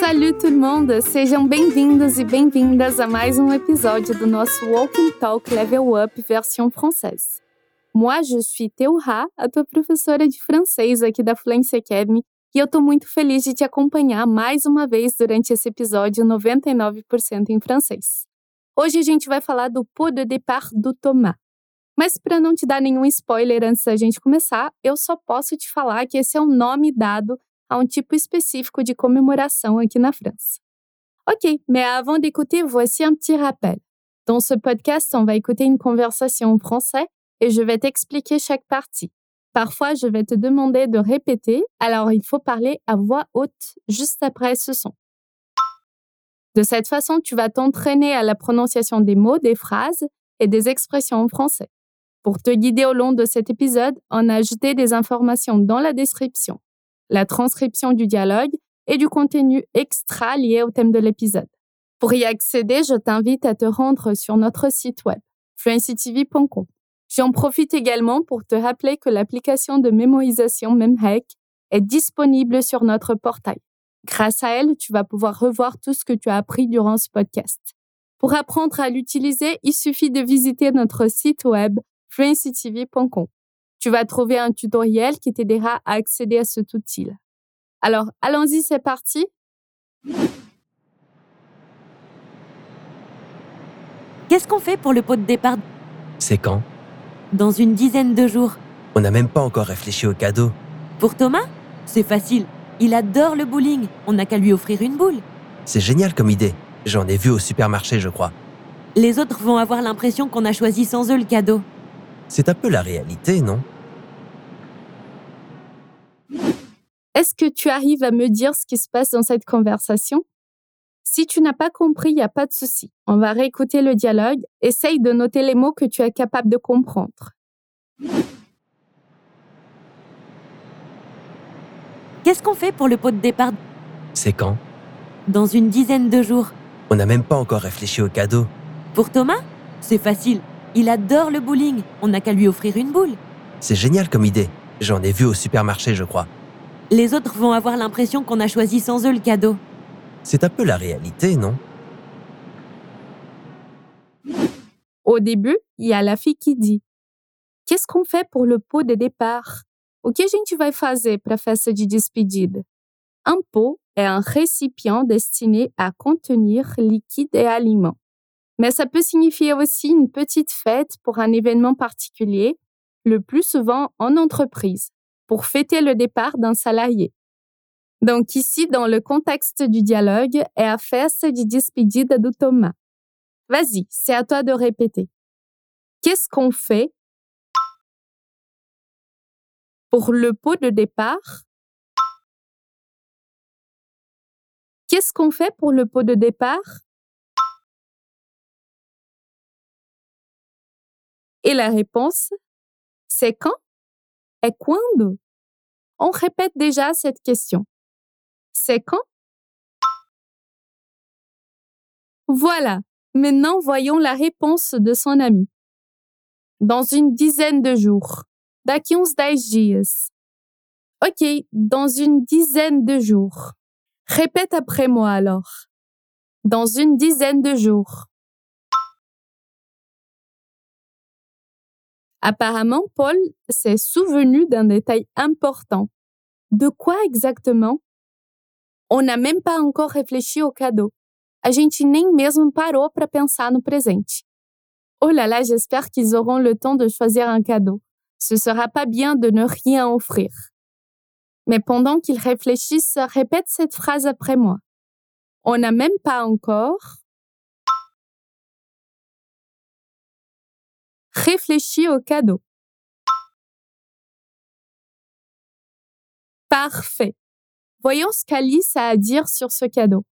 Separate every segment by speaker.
Speaker 1: Salut tout le monde, sejam bem-vindos e bem-vindas a mais um épisode do nosso Walking Talk Level Up version française. Moi, je suis Teuha, a tua professora de francês aqui da Fluency Academy, e eu estou muito feliz de te acompanhar mais uma vez durante esse episódio 99% em francês. Hoje a gente vai falar do pot de départ do Thomas. Mas para não te dar nenhum spoiler antes da gente começar, eu só posso te falar que esse é o nome dado a um de comémoration aqui na France. Ok, mais avant d'écouter, voici un petit rappel. Dans ce podcast, on va écouter une conversation en français et je vais t'expliquer chaque partie. Parfois, je vais te demander de répéter, alors il faut parler à voix haute juste après ce son. De cette façon, tu vas t'entraîner à la prononciation des mots, des phrases et des expressions en français. Pour te guider au long de cet épisode, on a ajouté des informations dans la description, la transcription du dialogue et du contenu extra lié au thème de l'épisode. Pour y accéder, je t'invite à te rendre sur notre site web, fluencytv.com. J'en profite également pour te rappeler que l'application de mémorisation MemHack est disponible sur notre portail. Grâce à elle, tu vas pouvoir revoir tout ce que tu as appris durant ce podcast. Pour apprendre à l'utiliser, il suffit de visiter notre site web fluencytv.com. Tu vas trouver un tutoriel qui t'aidera à accéder à cet outil. Alors, allons-y, c'est parti.
Speaker 2: Qu'est-ce qu'on fait pour le pot de départ?
Speaker 3: C'est quand?
Speaker 2: Dans une dizaine de jours.
Speaker 3: On n'a même pas encore réfléchi au cadeau.
Speaker 2: Pour Thomas? C'est facile. Il adore le bowling. On n'a qu'à lui offrir une boule.
Speaker 3: C'est génial comme idée. J'en ai vu au supermarché, je crois.
Speaker 2: Les autres vont avoir l'impression qu'on a choisi sans eux le cadeau.
Speaker 3: C'est un peu la réalité, non?
Speaker 1: Est-ce que tu arrives à me dire ce qui se passe dans cette conversation? Si tu n'as pas compris, il n'y a pas de souci. On va réécouter le dialogue. Essaye de noter les mots que tu es capable de comprendre.
Speaker 2: Qu'est-ce qu'on fait pour le pot de départ?
Speaker 3: C'est quand?
Speaker 2: Dans une dizaine de jours.
Speaker 3: On n'a même pas encore réfléchi au cadeau.
Speaker 2: Pour Thomas? C'est facile. Il adore le bowling. On n'a qu'à lui offrir une boule.
Speaker 3: C'est génial comme idée. J'en ai vu au supermarché, je crois.
Speaker 2: Les autres vont avoir l'impression qu'on a choisi sans eux le cadeau.
Speaker 3: C'est un peu la réalité, non?
Speaker 1: Au début, il y a la fille qui dit Qu'est-ce qu'on fait pour le pot de départ? O que a gente vai fazer para a festa de despedida? Un pot est un récipient destiné à contenir liquide et aliments. Mais ça peut signifier aussi une petite fête pour un événement particulier, le plus souvent en entreprise, pour fêter le départ d'un salarié. Donc ici, dans le contexte du dialogue, est a festa de despedida do Thomas. Vas-y, c'est à toi de répéter. Qu'est-ce qu'on fait pour le pot de départ? Qu'est-ce qu'on fait pour le pot de départ? Et la réponse, c'est quand et quando On répète déjà cette question. C'est quand? Voilà. Maintenant, voyons la réponse de son ami. Dans une dizaine de jours. Daqui uns dias. Ok, dans une dizaine de jours. Répète après moi alors. Dans une dizaine de jours. Apparemment, Paul s'est souvenu d'un détail important. De quoi exactement? On n'a même pas encore réfléchi au cadeau. A gente nem mesmo parou para pensar no presente. Oh là là, j'espère qu'ils auront le temps de choisir un cadeau. Ce sera pas bien de ne rien offrir. Mais pendant qu'ils réfléchissent, répète cette phrase après moi. On n'a même pas encore réfléchi au cadeau. Parfait. Voyons ce qu'Alice a à dire sur ce cadeau.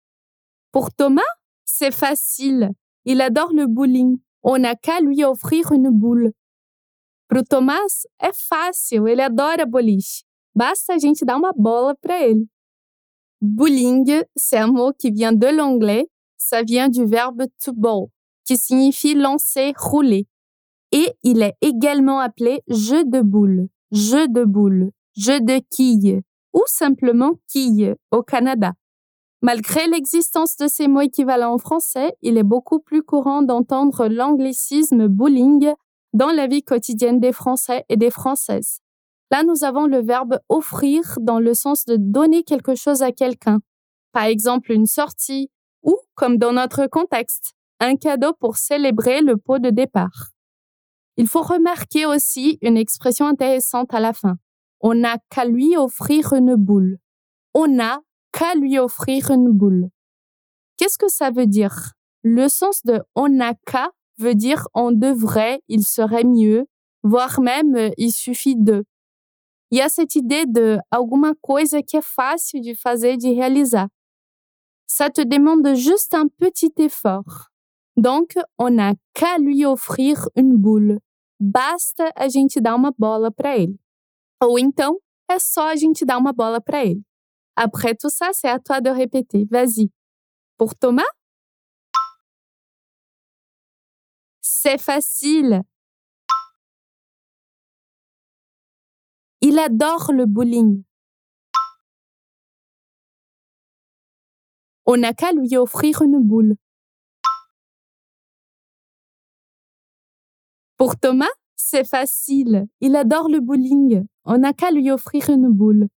Speaker 1: Pour Thomas, c'est facile. Il adore le bowling. On n'a qu'à lui offrir une boule. Pro Thomas, é fácil. Ele adora boliche. Basta a gente dar uma bola para ele. Bowling, c'est un mot qui vient de l'anglais. Ça vient du verbe to bowl, qui signifie lancer, rouler. Et il est également appelé jeu de boules, jeu de boules, jeu de quilles ou simplement quilles au Canada. Malgré l'existence de ces mots équivalents en français, il est beaucoup plus courant d'entendre l'anglicisme bowling dans la vie quotidienne des Français et des Françaises. Là, nous avons le verbe offrir dans le sens de donner quelque chose à quelqu'un. Par exemple, une sortie ou, comme dans notre contexte, un cadeau pour célébrer le pot de départ. Il faut remarquer aussi une expression intéressante à la fin. On n'a qu'à lui offrir une boule. On n'a qu'à lui offrir une boule. Qu'est-ce que ça veut dire? Le sens de on n'a qu'à veut dire on devrait, il serait mieux, voire même il suffit de. Il y a cette idée de alguma coisa que é fácil de fazer, de réaliser. Ça te demande juste un petit effort. Donc, on n'a qu'à lui offrir une boule. Basta a gente dar uma bola para ele. Ou então, é só a gente dar uma bola para ele. Après tout ça, c'est à toi de répéter. Vas-y. Pour Thomas? C'est facile. Il adore le bowling. On n'a qu'à lui offrir une boule. Pour Thomas, c'est facile. Il adore le bowling. On n'a qu'à lui offrir une boule.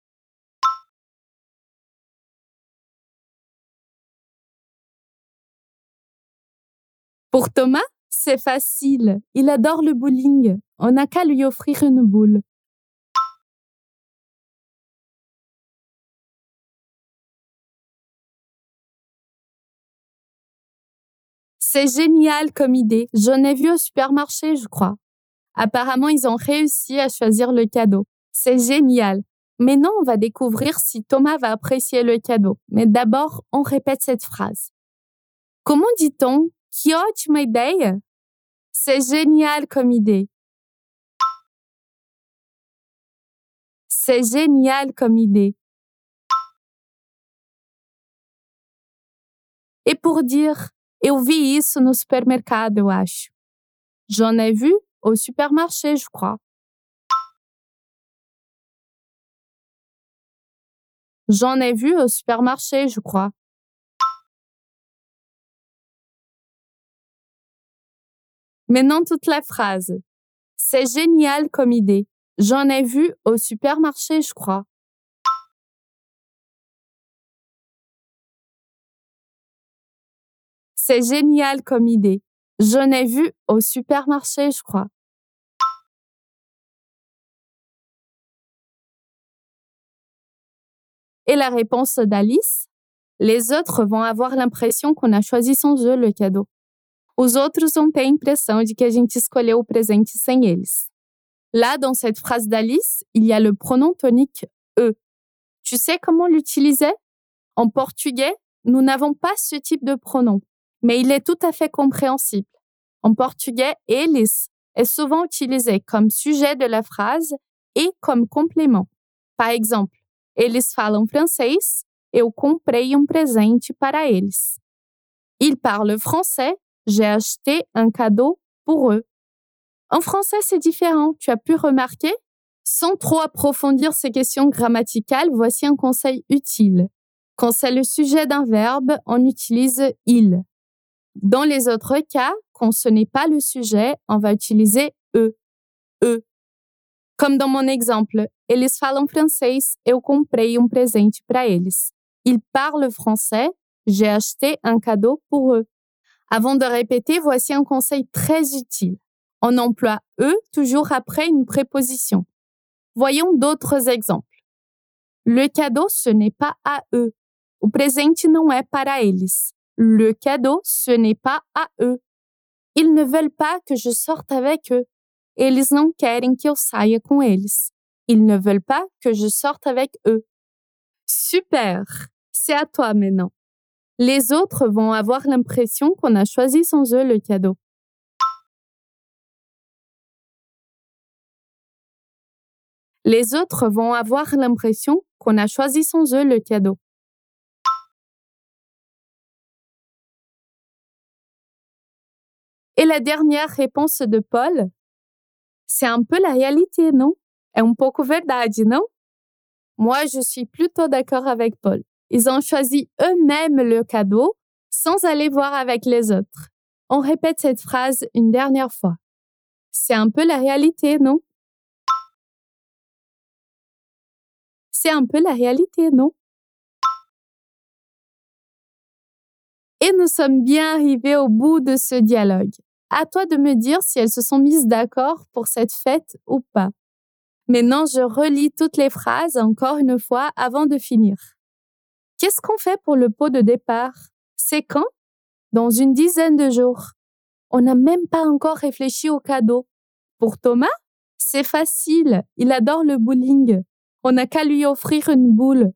Speaker 1: Pour Thomas, c'est facile. Il adore le bowling. On n'a qu'à lui offrir une boule. C'est génial comme idée. J'en ai vu au supermarché, je crois. Apparemment, ils ont réussi à choisir le cadeau. C'est génial. Maintenant, on va découvrir si Thomas va apprécier le cadeau. Mais d'abord, on répète cette phrase. Comment dit-on Que ótima ideia! C'est génial comme idée. C'est génial comme idée. Et pour dire Eu vi isso no supermercado, eu acho. J'en ai vu au supermarché, je crois. J'en ai vu au supermarché, je crois. Maintenant toute la phrase. C'est génial comme idée. J'en ai vu au supermarché, je crois. C'est génial comme idée. J'en ai vu au supermarché, je crois. Et la réponse d'Alice? Les autres vont avoir l'impression qu'on a choisi sans eux le cadeau. Os outros vont ter a impressão de que a gente escolheu o presente sem eles. Là, dans cette phrase d'Alice, il y a le pronom tonique e. Tu sais comment l'utiliser? En portugais, nous n'avons pas ce type de pronom mais il est tout à fait compréhensible. En portugais, eles est souvent utilisé comme sujet de la phrase et comme complément. Par exemple, eles falam francês, eu comprei um presente para eles. Ils parlent français, j'ai acheté un cadeau pour eux. En français, c'est différent, tu as pu remarquer? Sans trop approfondir ces questions grammaticales, voici un conseil utile. Quand c'est le sujet d'un verbe, on utilise il. Dans les autres cas, quand ce n'est pas le sujet, on va utiliser e, e. Comme dans mon exemple, eles falam francês, eu comprei um presente para eles. Ils parlent français, j'ai acheté un cadeau pour eux. Avant de répéter, voici un conseil très utile. On emploie e toujours après une préposition. Voyons d'autres exemples. Le cadeau, ce n'est pas à eux. O presente não é para eles. Le cadeau, ce n'est pas à eux. Ils ne veulent pas que je sorte avec eux. Eles não querem que eu saia com. Ils ne veulent pas que je sorte avec eux. Super! C'est à toi maintenant. Les autres vont avoir l'impression qu'on a choisi sans eux le cadeau. Les autres vont avoir l'impression qu'on a choisi sans eux le cadeau. Et la dernière réponse de Paul, c'est un peu la réalité, non? É um pouco verdade, não? Moi, je suis plutôt d'accord avec Paul. Ils ont choisi eux-mêmes le cadeau sans aller voir avec les autres. On répète cette phrase une dernière fois. C'est un peu la réalité, non? C'est un peu la réalité, non? Et nous sommes bien arrivés au bout de ce dialogue. À toi de me dire si elles se sont mises d'accord pour cette fête ou pas. Maintenant, je relis toutes les phrases encore une fois avant de finir. Qu'est-ce qu'on fait pour le pot de départ? C'est quand? Dans une dizaine de jours. On n'a même pas encore réfléchi au cadeau. Pour Thomas, c'est facile. Il adore le bowling. On n'a qu'à lui offrir une boule.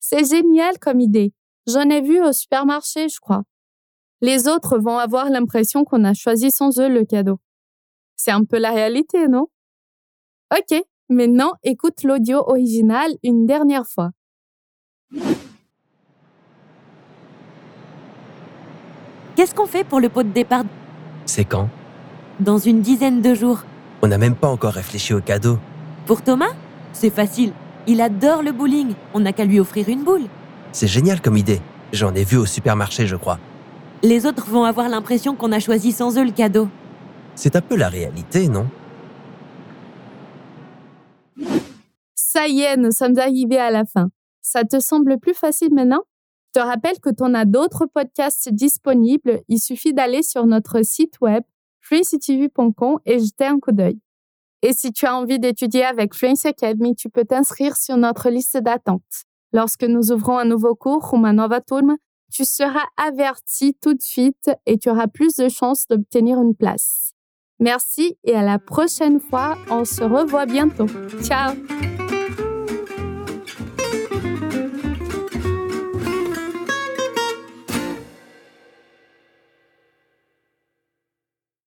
Speaker 1: C'est génial comme idée. J'en ai vu au supermarché, je crois. Les autres vont avoir l'impression qu'on a choisi sans eux le cadeau. C'est un peu la réalité, non? Ok, maintenant écoute l'audio original une dernière fois.
Speaker 2: Qu'est-ce qu'on fait pour le pot de départ?
Speaker 3: C'est quand?
Speaker 2: Dans une dizaine de jours.
Speaker 3: On n'a même pas encore réfléchi au cadeau.
Speaker 2: Pour Thomas? C'est facile. Il adore le bowling. On n'a qu'à lui offrir une boule.
Speaker 3: C'est génial comme idée. J'en ai vu au supermarché, je crois.
Speaker 2: Les autres vont avoir l'impression qu'on a choisi sans eux le cadeau.
Speaker 3: C'est un peu la réalité, non?
Speaker 1: Ça y est, nous sommes arrivés à la fin. Ça te semble plus facile maintenant? Je te rappelle que tu en as d'autres podcasts disponibles. Il suffit d'aller sur notre site web fluencytv.com et jeter un coup d'œil. Et si tu as envie d'étudier avec Fluency Academy, tu peux t'inscrire sur notre liste d'attente. Lorsque nous ouvrons un nouveau cours ou un nova tourme, tu seras averti tout de suite et tu auras plus de chances d'obtenir une place. Merci et à la prochaine fois. On se revoit bientôt. Ciao